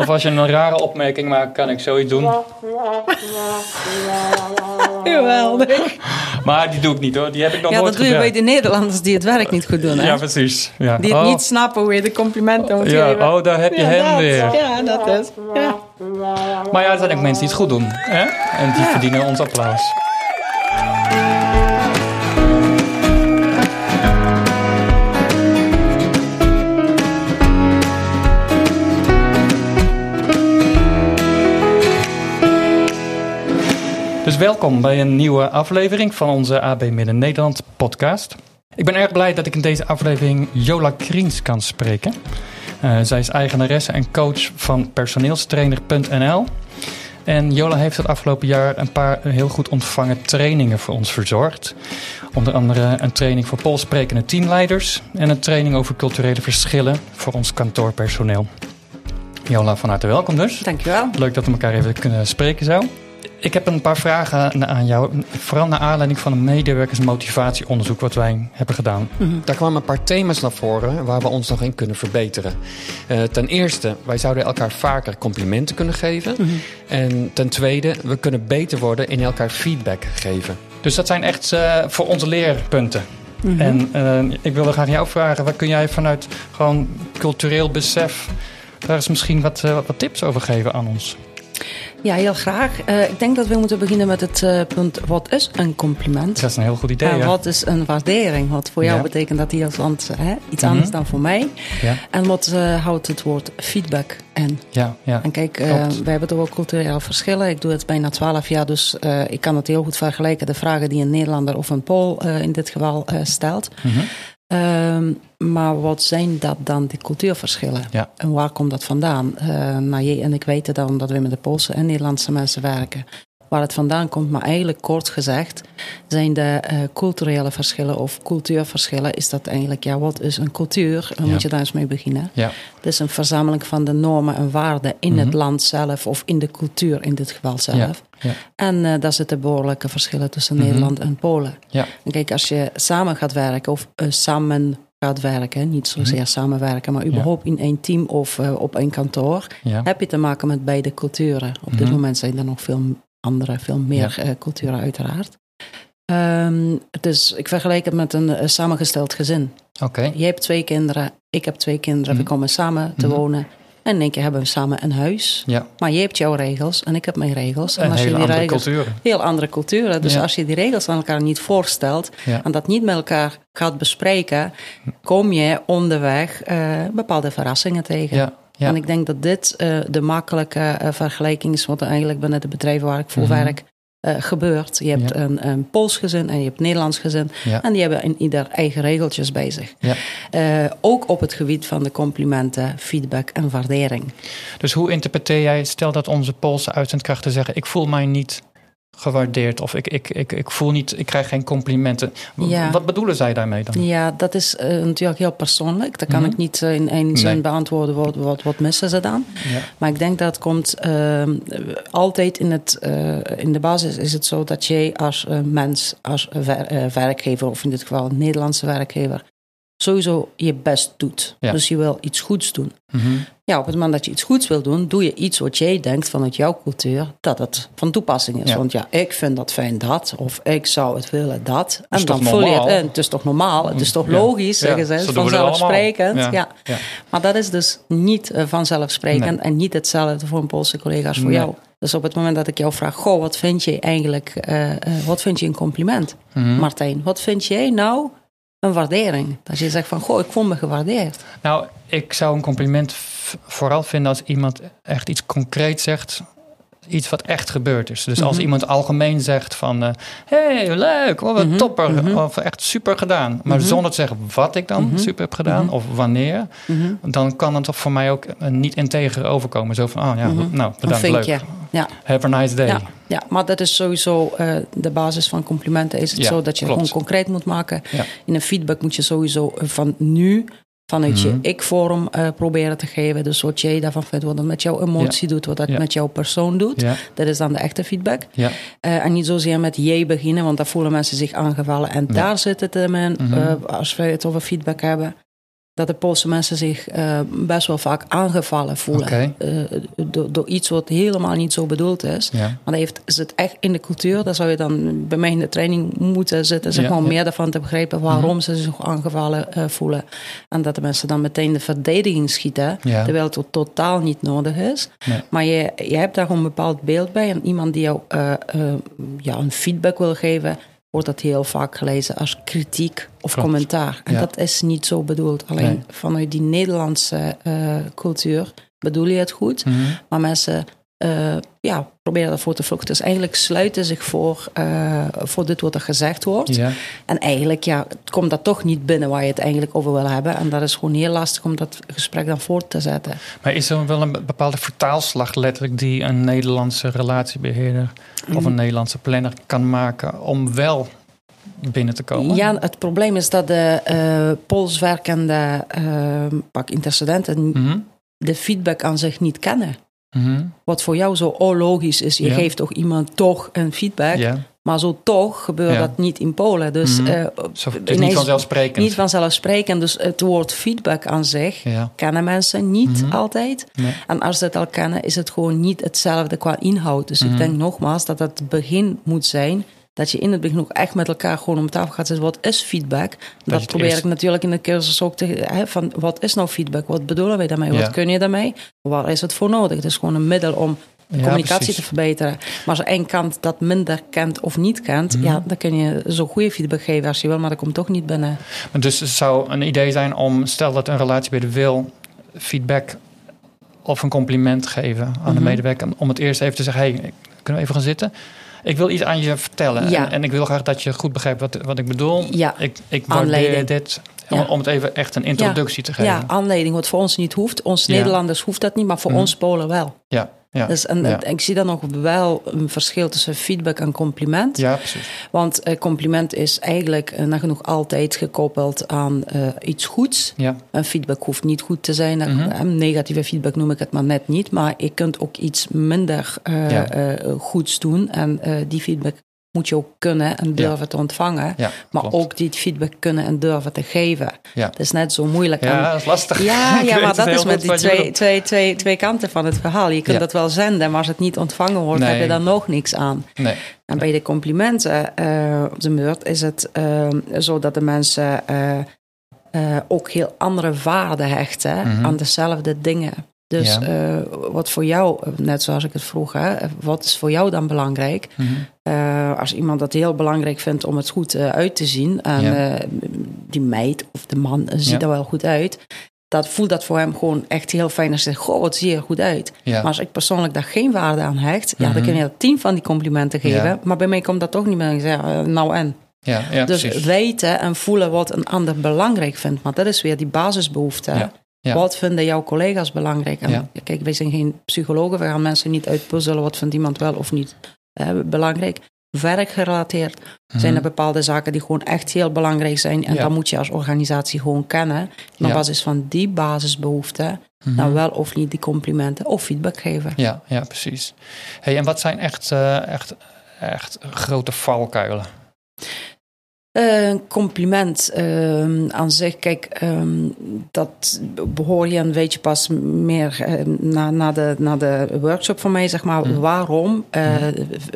Of als je een rare opmerking maakt, kan ik zoiets doen. Geweldig. Maar die doe ik niet hoor. Die heb ik nog Ja, nooit dat doe je bij de Nederlanders die het werk niet goed doen. Hè? Ja, precies. Ja. Die het Oh, niet snappen hoe je de complimenten moet Ja, geven. oh, daar heb je Ja, hem dat. weer. Ja, dat is. Ja. Maar ja, er zijn ook mensen die het goed doen. Hè? En die verdienen ons applaus. Dus welkom bij een nieuwe aflevering van onze AB Midden Nederland podcast. Ik ben erg blij dat ik in deze aflevering Jola Kriens kan spreken. Eh, zij is eigenaresse en coach van personeelstrainer.nl. En Jola heeft het afgelopen jaar een paar heel goed ontvangen trainingen voor ons verzorgd. Onder andere een training voor Poolsprekende teamleiders en een training over culturele verschillen voor ons kantoorpersoneel. Jola, van harte welkom dus. Dankjewel. Leuk dat we elkaar even kunnen spreken zo. Ik heb een paar vragen aan jou, vooral naar aanleiding van een medewerkersmotivatieonderzoek wat wij hebben gedaan. Daar kwamen een paar thema's naar voren waar we ons nog in kunnen verbeteren. Eh, ten eerste, wij zouden elkaar vaker complimenten kunnen geven. En ten tweede, we kunnen beter worden in elkaar feedback geven. Dus dat zijn echt eh, voor onze leerpunten. En eh, ik wilde graag aan jou vragen, wat kun jij vanuit gewoon cultureel besef daar eens misschien wat, wat tips over geven aan ons? Ja, heel graag. Eh, ik denk dat we moeten beginnen met het eh, punt: wat is een compliment? Dat is een heel goed idee. En ja. wat is een waardering? Wat voor jou Ja. betekent dat iets anders, hè? iets Mhm. anders dan voor mij? Ja, En wat eh, houdt het woord feedback in? ja, ja. En kijk, eh, wij hebben toch ook culturele verschillen. Ik doe het bijna twaalf jaar, dus eh, ik kan het heel goed vergelijken. De vragen die een Nederlander of een Pool eh, in dit geval eh, stelt. Mhm. Ehm, maar wat zijn dat dan, die cultuurverschillen? Ja. En waar komt dat vandaan? Eh nou, jij en ik weten dan dat we met de Poolse en Nederlandse mensen werken. Waar het vandaan komt, maar eigenlijk kort gezegd, zijn de eh, culturele verschillen of cultuurverschillen. Is dat eigenlijk, ja, wat is een cultuur? Dan Ja. moet je daar eens mee beginnen. ja. Het is een verzameling van de normen en waarden in het Mhm. land zelf, of in de cultuur in dit geval zelf. Ja. En eh, daar zitten behoorlijke verschillen tussen Mhm. Nederland en Polen. Ja. En kijk, als je samen gaat werken of eh, samen gaat werken, niet zozeer Mhm. samenwerken, maar überhaupt in één team of eh, op één kantoor, heb je te maken met beide culturen. Op dit Mhm. moment zijn er nog veel andere, veel meer culturen uiteraard. Dus ik vergelijk het met een samengesteld gezin. Oké. Jij hebt twee kinderen, ik heb twee kinderen, we Mhm. komen samen te wonen. En in één keer hebben we samen een huis. Ja. Maar jij hebt jouw regels en ik heb mijn regels. En En als je die andere regels, culturen. heel andere culturen. Dus Ja. als je die regels aan elkaar niet voorstelt Ja. en dat niet met elkaar gaat bespreken, kom je onderweg eh, bepaalde verrassingen tegen. En ik denk dat dit eh, de makkelijke eh, vergelijking is, wat er eigenlijk binnen de bedrijven waar ik voor Mhm. werk eh, gebeurt. Je hebt Ja. een, een Pools gezin en je hebt een Nederlands gezin. Ja. En die hebben in ieder eigen regeltjes bij zich. Ja. Eh, ook op het gebied van de complimenten, feedback en waardering. Dus hoe interpreteer jij, stel dat onze Poolse uitzendkrachten zeggen: Ik voel mij niet gewaardeerd of ik, ik, ik, ik voel niet, ik krijg geen complimenten. Ja. Wat bedoelen zij daarmee dan? Ja, dat is eh, natuurlijk heel persoonlijk. Dat kan Mhm. ik niet eh, in één zin beantwoorden. Wat, wat, wat missen ze dan? Ja. Maar ik denk dat het komt ehm, altijd in, het, eh, in de basis is het zo dat jij als mens, als wer- werkgever, of in dit geval een Nederlandse werkgever, sowieso je best doet. Ja. Dus je wil iets goeds doen. Mhm. Ja, op het moment dat je iets goeds wil doen, doe je iets wat jij denkt vanuit jouw cultuur dat het van toepassing is. Ja. Want ja, ik vind dat fijn dat, of ik zou het willen dat. En dan vul je het in. Het is toch normaal? Het is toch Ja. logisch, zeggen ze, vanzelfsprekend. Ja. Maar dat is dus niet eh, vanzelfsprekend Nee. en niet hetzelfde voor een Poolse collega als voor Nee. jou. Dus op het moment dat ik jou vraag, goh, wat vind je eigenlijk, eh, eh, wat vind je een compliment? Mhm. Martijn, wat vind jij nou een waardering? Dat je zegt van, goh, ik voel me gewaardeerd. Nou, ik zou een compliment vooral vinden als iemand echt iets concreet zegt. Iets wat echt gebeurd is. Dus als Mhm. iemand algemeen zegt van... eh, hey, leuk, wat een Mhm, topper. mhm. Of echt super gedaan. Maar zonder te zeggen wat ik dan super heb gedaan. Of wanneer. Dan kan het toch voor mij ook eh, niet integer overkomen. Zo van, oh ja, nou, bedankt, leuk. Ja. Have a nice day. Ja, ja, maar dat is sowieso eh, de basis van complimenten. Is het Ja, zo dat je klopt. gewoon concreet moet maken. Ja. In een feedback moet je sowieso van nu, vanuit Mhm. je ik-vorm eh, proberen te geven. Dus wat jij daarvan vindt, wat dat met jouw emotie doet, wat dat Ja. met jouw persoon doet. Ja, Dat is dan de echte feedback. Eh, en niet zozeer met jij beginnen, want daar voelen mensen zich aangevallen. En daar zit het in, Mhm. eh, als we het over feedback hebben. Dat de Poolse mensen zich uh, best wel vaak aangevallen voelen. Uh, door, door, iets wat helemaal niet zo bedoeld is. Ja. Maar dat heeft, is het echt in de cultuur. Daar zou je dan bij mij in de training moeten zitten. Zeg maar, ja. meer daarvan te begrijpen waarom Mhm. ze zich aangevallen eh, voelen. En dat de mensen dan meteen de verdediging schieten. Terwijl het totaal niet nodig is. Nee. Maar je, je hebt daar gewoon een bepaald beeld bij. En iemand die jou eh, eh, ja, een feedback wil geven, wordt dat heel vaak gelezen als kritiek of Klopt. commentaar. En Ja. dat is niet zo bedoeld. Alleen Nee. vanuit die Nederlandse eh, cultuur bedoel je het goed. Mhm. Maar mensen eh, ja, proberen ervoor te vluchten. Dus eigenlijk sluiten zich voor, eh, voor dit wat er gezegd wordt. Ja. En eigenlijk ja, komt dat toch niet binnen waar je het eigenlijk over wil hebben. En dat is gewoon heel lastig om dat gesprek dan voort te zetten. Maar is er wel een bepaalde vertaalslag letterlijk die een Nederlandse relatiebeheerder of een Nederlandse planner kan maken om wel binnen te komen? Ja, het probleem is dat de eh Pools werkende pak intercedenten Mhm. de feedback aan zich niet kennen. Mhm. Wat voor jou zo onlogisch is. Je geeft toch iemand toch een feedback. Maar zo toch gebeurt dat niet in Polen. Dus Mhm. eh, Zo, het is niet vanzelfsprekend. niet vanzelfsprekend. Dus het woord feedback aan zich kennen mensen niet Mhm. altijd. nee. En als ze het al kennen, is het gewoon niet hetzelfde qua inhoud. Dus ik denk nogmaals dat het begin moet zijn. Dat je in het begin ook echt met elkaar gewoon om tafel gaat zitten. Wat is feedback? Dat, probeer eerst- ik natuurlijk in de cursus ook te... Hè, van, wat is nou feedback? Wat bedoelen wij daarmee? Ja. Wat kun je daarmee? Waar is het voor nodig? Het is gewoon een middel om de Ja, communicatie precies. te verbeteren. Maar als één kant dat minder kent of niet kent... Mhm. ja, dan kun je zo goede feedback geven als je wil... maar dat komt toch niet binnen. Maar dus het zou een idee zijn om, stel dat een relatiebeheerder wil, feedback of een compliment geven aan de Mhm. medewerker. Om het eerst even te zeggen, hey, kunnen we even gaan zitten? Ik wil iets aan je vertellen. Ja. En, en ik wil graag dat je goed begrijpt wat, wat ik bedoel. Ja. Ik, ik waardeer dit. Ja. Om, om het even echt een introductie te geven. Ja, aanleiding wat voor ons niet hoeft. Ons. Nederlanders hoeft dat niet, maar voor Mhm. ons Polen wel. Ja, ja. Dus en, ja. ik zie dan nog wel een verschil tussen feedback en compliment. ja, precies. Want eh, compliment is eigenlijk eh, nagenoeg altijd gekoppeld aan eh, iets goeds. Ja, En feedback hoeft niet goed te zijn. Mhm. Negatieve feedback noem ik het maar net niet. Maar je kunt ook iets minder Ja. goeds doen. En die feedback moet je ook kunnen en durven te ontvangen. ja Maar klopt. ook die feedback kunnen en durven te geven. Ja. Dat is net zo moeilijk. En- Ja, dat is lastig. ja, ja maar het dat is met die twee, twee, twee, twee kanten van het verhaal. Je kunt dat wel zenden, maar als het niet ontvangen wordt, Nee. heb je daar nog niks aan. Nee. En bij de complimenten eh, op de beurt is het eh, zo dat de mensen eh, ook heel andere waarden hechten Mhm. aan dezelfde dingen. Dus Ja. eh, wat voor jou, net zoals ik het vroeg, hè, wat is voor jou dan belangrijk? Mhm. Eh, als iemand dat heel belangrijk vindt om het goed eh, uit te zien, en Ja. eh, die meid of de man eh, ziet Ja. er wel goed uit, dat voelt dat voor hem gewoon echt heel fijn. Als hij zegt, goh, wat zie je er goed uit. Maar als ik persoonlijk daar geen waarde aan hecht, ja, Mhm. dan kun je tien van die complimenten geven. Maar bij mij komt dat toch niet meer. Ik zeg, eh, nou en. ja, ja, dus precies. weten en voelen wat een ander belangrijk vindt. Maar dat is weer die basisbehoefte. Ja. Wat vinden jouw collega's belangrijk? En Ja. Kijk, wij zijn geen psychologen. We gaan mensen niet uitpuzzelen wat vindt iemand wel of niet eh, belangrijk. Werkgerelateerd zijn er bepaalde zaken die gewoon echt heel belangrijk zijn. En Ja. dat moet je als organisatie gewoon kennen. En op basis van die basisbehoeften Mhm. dan wel of niet die complimenten of feedback geven. Ja, ja, precies. Hey, en wat zijn echt, eh, echt, echt grote valkuilen? Een compliment ehm, aan zich, kijk, ehm, dat behoor je een beetje pas meer eh, na, na, de, na de workshop van mij, zeg maar. Mhm. Waarom eh,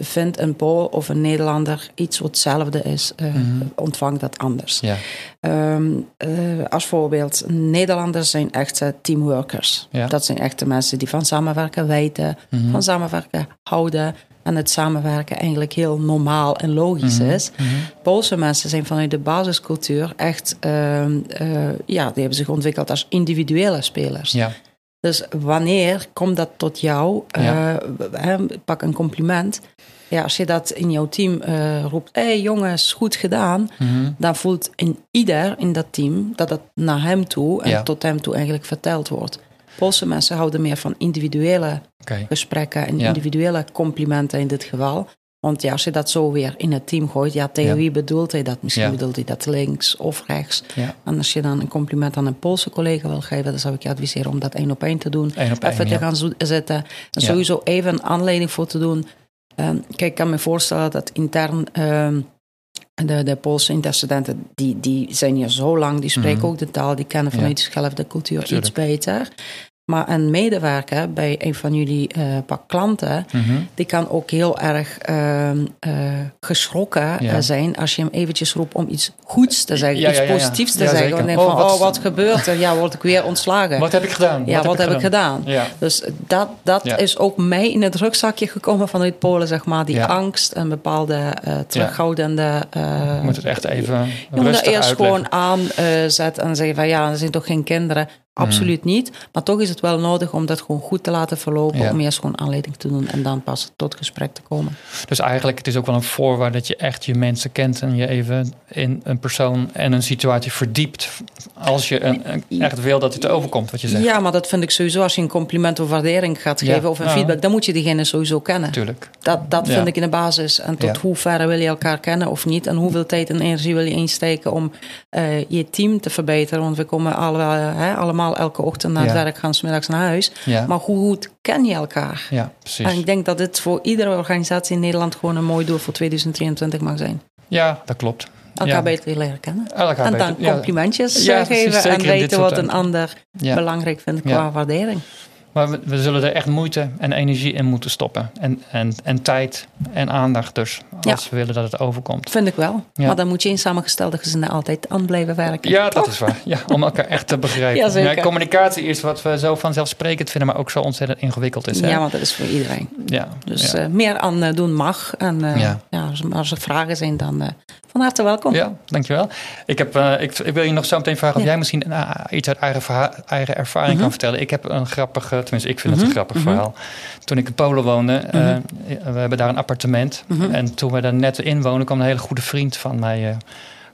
vindt een Pool of een Nederlander iets wat hetzelfde is, Mhm. ontvangt dat anders? Ja, Ehm, eh, als voorbeeld, Nederlanders zijn echte teamworkers. Ja. Dat zijn echte mensen die van samenwerken weten, Mhm. van samenwerken houden. En het samenwerken eigenlijk heel normaal en logisch Mhm. is. Mhm. Poolse mensen zijn vanuit de basiscultuur echt, ehm, eh, ja, die hebben zich ontwikkeld als individuele spelers. ja, Dus wanneer komt dat tot jou? Ja. Eh, pak een compliment. Ja, als je dat in jouw team eh, roept, hé hey, jongens, goed gedaan. Mhm. Dan voelt in ieder in dat team dat het naar hem toe en Ja. tot hem toe eigenlijk verteld wordt. Poolse mensen houden meer van individuele gesprekken en Ja. individuele complimenten in dit geval. Want ja, als je dat zo weer in het team gooit, ja, tegen Ja. wie bedoelt hij dat? Misschien bedoelt hij dat links of rechts. En als je dan een compliment aan een Poolse collega wil geven, dan zou ik je adviseren om dat één op één te doen. op één. even te gaan zitten. En sowieso even een aanleiding voor te doen. Ehm, kijk, ik kan me voorstellen dat intern ehm, de, de Poolse interstudenten, die, die zijn hier zo lang, die spreken Mhm. ook de taal, die kennen vanuit dezelfde cultuur Tuurlijk. iets beter. Maar een medewerker bij een van jullie eh, pak klanten, Mhm. die kan ook heel erg ehm, eh, geschrokken Ja. eh, zijn als je hem eventjes roept om iets goeds te zeggen, Ja, iets ja, positiefs te zeggen. zeker. En denk Oh, van, wat oh, wat gebeurt er? Ja, word ik weer ontslagen? Wat heb ik gedaan? ja, wat, heb ik gedaan? Dus dat, dat is ook mij in het rugzakje gekomen vanuit Polen, zeg maar. Die angst en bepaalde terughoudende... Je moet het echt even je moet rustig eerst uitleggen. gewoon aanzetten en zeggen van ja, er zijn toch geen kinderen. Absoluut niet. Maar toch is het wel nodig om dat gewoon goed te laten verlopen. Ja. Om eerst gewoon aanleiding te doen en dan pas tot gesprek te komen. Dus eigenlijk het is ook wel een voorwaarde dat je echt je mensen kent en je even in een persoon en een situatie verdiept. Als je een, een- echt wil dat het overkomt, wat je zegt. Ja, maar dat vind ik sowieso als je een compliment of waardering gaat Ja. geven of een feedback, dan moet je diegene sowieso kennen. Natuurlijk. Dat, dat Ja. vind ik in de basis. En tot hoe ver wil je elkaar kennen of niet? En hoeveel tijd en energie wil je insteken om eh, je team te verbeteren? Want we komen alle, allemaal elke ochtend naar het Ja. werk, gaan 's middags naar huis. Ja. Maar hoe goed ken je elkaar? Ja, precies. En ik denk dat dit voor iedere organisatie in Nederland gewoon een mooi doel voor 2023 mag zijn. Ja, dat klopt. Elkaar Ja. beter leren kennen. Elkaar en beter- dan complimentjes eh, geven en weten wat een ander belangrijk vindt qua waardering. Maar we, we zullen er echt moeite en energie in moeten stoppen. En, en, en tijd en aandacht dus. Als Ja. we willen dat het overkomt. Vind ik wel. Ja. Maar dan moet je in samengestelde gezinnen altijd aan blijven werken. Ja, dat is waar. Ja, om elkaar echt te begrijpen. Ja, zeker. communicatie is wat we zo vanzelfsprekend vinden, maar ook zo ontzettend ingewikkeld is. Hè? Ja, want dat is voor iedereen. ja. Dus eh, meer aan eh, doen mag. En Ja. ja. als, er vragen zijn, dan van harte welkom. Ja, dankjewel. Ik, heb, ik, ik wil je nog zo meteen vragen of jij misschien iets uit eigen, eigen ervaring Mhm. kan vertellen. Ik heb een grappige, tenminste ik vind het Mhm, een grappig mhm. verhaal. Toen ik in Polen woonde, eh, Mhm. we hebben daar een appartement. Mhm. En toen we daar net in woonden, kwam een hele goede vriend van mij eh,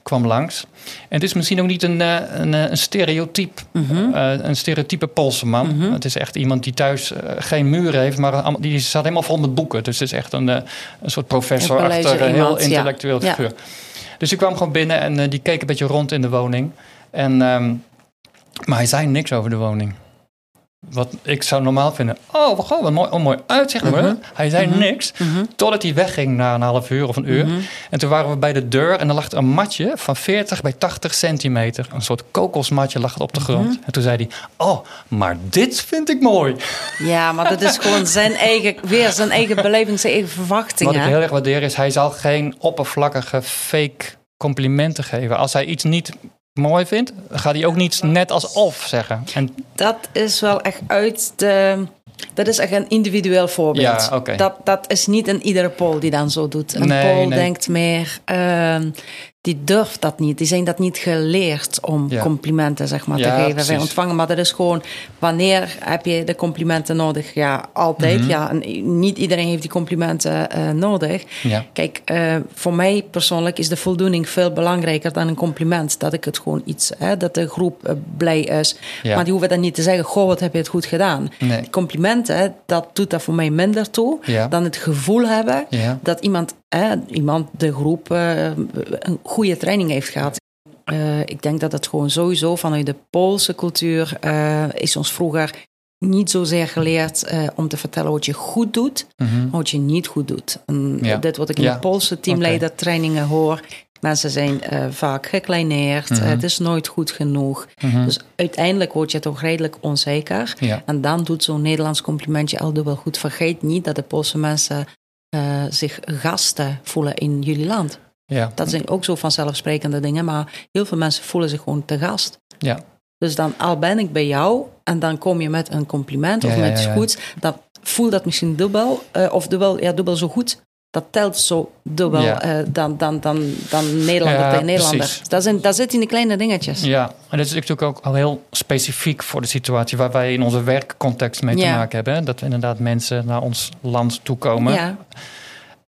kwam langs. En het is misschien ook niet een, eh, een, eh, een stereotype, Mhm. eh, een stereotype Poolse man. Mhm. Het is echt iemand die thuis eh, geen muren heeft, maar die staat helemaal vol met boeken. Dus het is echt een, eh, een soort professor Een achter belezen een heel ja. intellectueel Ja. figuur. Dus ik kwam gewoon binnen en eh, die keek een beetje rond in de woning. En, ehm, maar hij zei niks over de woning. Wat ik zou normaal vinden. Oh, wat een mooi, een mooi uitzicht. Mhm. Hij zei Mhm. niks. Mhm. Totdat hij wegging na een half uur of een uur. En toen waren we bij de deur en er lag een matje van 40 bij 80 centimeter. Een soort kokosmatje lag het op de grond. En toen zei hij, oh, maar dit vind ik mooi. Ja, maar dat is gewoon zijn eigen, weer zijn eigen beleving, zijn eigen Wat verwachtingen. ik heel erg waardeer is, hij zal geen oppervlakkige fake complimenten geven. Als hij iets niet mooi vindt, gaat hij ook niet net alsof zeggen. En Dat is wel echt uit de... Dat is echt een individueel voorbeeld. Ja, dat, dat is niet een iedere Pool die dan zo doet. Een Nee, Pool nee. denkt meer... ehm, die durft dat niet. Die zijn dat niet geleerd om Ja. complimenten zeg maar, Ja, te geven. Wij ontvangen, maar dat is gewoon... Wanneer heb je de complimenten nodig? Ja, altijd. Mhm. ja, en niet iedereen heeft die complimenten eh, nodig. Kijk, eh, voor mij persoonlijk is de voldoening veel belangrijker dan een compliment. Dat ik het gewoon iets, hè, dat de groep eh, blij is. Maar die hoeven dan niet te zeggen, goh, wat heb je het goed gedaan. nee. Complimenten, dat doet daar voor mij minder toe Ja. dan het gevoel hebben Ja. dat iemand, hè, iemand de groep, eh, een goede training heeft gehad. Eh, ik denk dat het gewoon sowieso vanuit de Poolse cultuur eh, is ons vroeger niet zozeer geleerd eh, om te vertellen wat je goed doet, maar wat je niet goed doet. En Ja. Dit wat ik in Ja. de Poolse teamleidertrainingen hoor. Mensen zijn eh, vaak gekleineerd, Mhm. het is nooit goed genoeg. Mhm. Dus uiteindelijk word je toch redelijk onzeker. Ja. En dan doet zo'n Nederlands complimentje al dubbel goed. Vergeet niet dat de Poolse mensen eh, zich gasten voelen in jullie land. Ja. Dat zijn ook zo vanzelfsprekende dingen, maar heel veel mensen voelen zich gewoon te gast. Ja. Dus dan al ben ik bij jou en dan kom je met een compliment of Ja, met iets goeds, dan voel dat misschien dubbel, eh, of dubbel, ja, dubbel zo goed. Dat telt zo dubbel Ja. eh, dan, dan, dan, dan Nederlander Ja, tegen Nederlander. precies. Dat, dat zit in de kleine dingetjes. Ja, en dat is natuurlijk ook al heel specifiek voor de situatie waar wij in onze werkcontext mee te maken hebben. hè. Dat we inderdaad mensen naar ons land toekomen. Ja,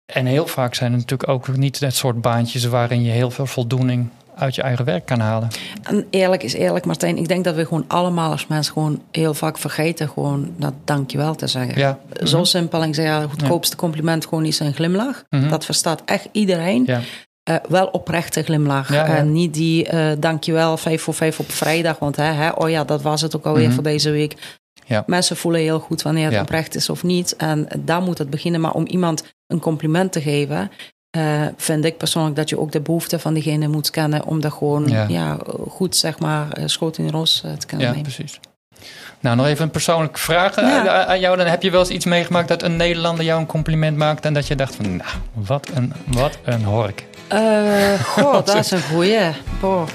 En heel vaak zijn het natuurlijk ook niet dat soort baantjes waarin je heel veel voldoening uit je eigen werk kan halen. En eerlijk is eerlijk, Martijn. Ik denk dat we gewoon allemaal als mensen gewoon heel vaak vergeten gewoon dat dankjewel te zeggen. Ja. Zo simpel. En ik zeg, ja, het goedkoopste compliment gewoon is een glimlach. Mhm. Dat verstaat echt iedereen. Ja. Eh, wel oprechte glimlach. Ja, ja. En niet die eh dankjewel, vijf voor vijf op vrijdag. Want hè, hè, oh ja, dat was het ook alweer Mhm. voor deze week. Ja. Mensen voelen heel goed wanneer het oprecht is of niet. En daar moet het beginnen. Maar om iemand een compliment te geven... uh, vind ik persoonlijk dat je ook de behoeften van diegene moet kennen om dat gewoon ja. goed, zeg maar, schoot in roos te kunnen ja, nemen. precies. Nou, nog even een persoonlijke vraag aan jou. Dan heb je wel eens iets meegemaakt dat een Nederlander jou een compliment maakt en dat je dacht van, nou, wat een, wat een hork. Uh, goh, dat is een goeie. Boah.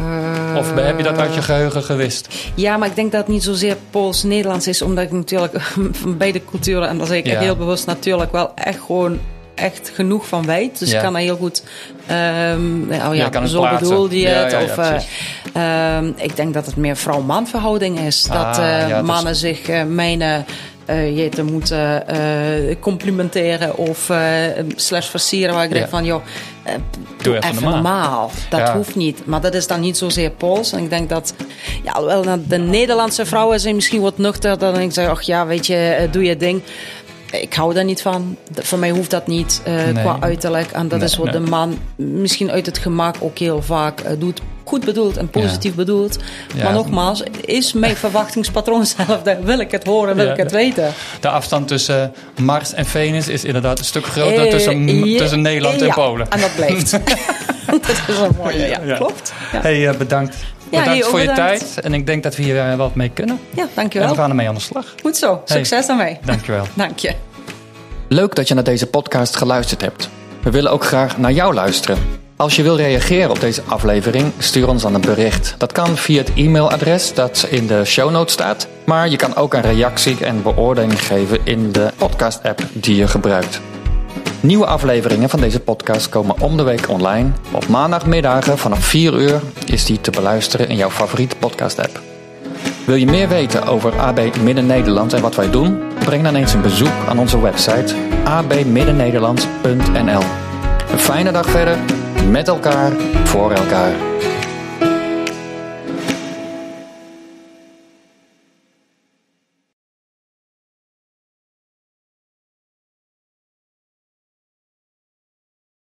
Uh, of heb je dat uit je geheugen gewist? Ja, maar ik denk dat het niet zozeer Pools-Nederlands is, omdat ik natuurlijk van beide culturen, en dat zeg ik heel bewust natuurlijk wel echt gewoon echt genoeg van weet. Dus ik kan er heel goed. Um, oh ja, zo bedoelde je het. of, uh, um, ik denk dat het meer vrouw-man verhouding is. dat uh, mannen is... zich uh, mijnen uh, je te moeten uh, complimenteren of uh, slash versieren. Waar ik ja. denk van, joh, doe even, normaal. normaal. Dat ja. hoeft niet. Maar dat is dan niet zozeer Pools. En ik denk dat, ja, wel de Nederlandse vrouwen zijn misschien wat nuchter. Dan denk ik, ach ja, weet je, doe je ding. Ik hou daar niet van. Voor mij hoeft dat niet uh, nee. qua uiterlijk. En dat nee, is wat nee. de man misschien uit het gemak ook heel vaak uh, doet goed bedoeld en positief ja. bedoeld. Maar nogmaals, is mijn verwachtingspatroon hetzelfde? Wil ik het horen, wil ja, ik het weten? De afstand tussen Mars en Venus is inderdaad een stuk groter eh, tussen, tussen Nederland en Polen. En dat blijft. dat is een mooie, ja. Klopt. Hey, bedankt. Bedankt voor je tijd. En ik denk dat we hier wat mee kunnen. Ja, dankjewel. En we gaan ermee aan de slag. Goed zo. Succes hey, daarmee. Dankjewel. Dank je. Leuk dat je naar deze podcast geluisterd hebt. We willen ook graag naar jou luisteren. Als je wil reageren op deze aflevering, stuur ons dan een bericht. Dat kan via het e-mailadres dat in de show notes staat. Maar je kan ook een reactie en beoordeling geven in de podcast-app die je gebruikt. Nieuwe afleveringen van deze podcast komen om de week online. Op maandagmiddagen vanaf 4 uur is die te beluisteren in jouw favoriete podcast-app. Wil je meer weten over AB Midden-Nederland en wat wij doen? Breng dan eens een bezoek aan onze website abmiddennederland.nl. Een fijne dag verder met elkaar, voor elkaar.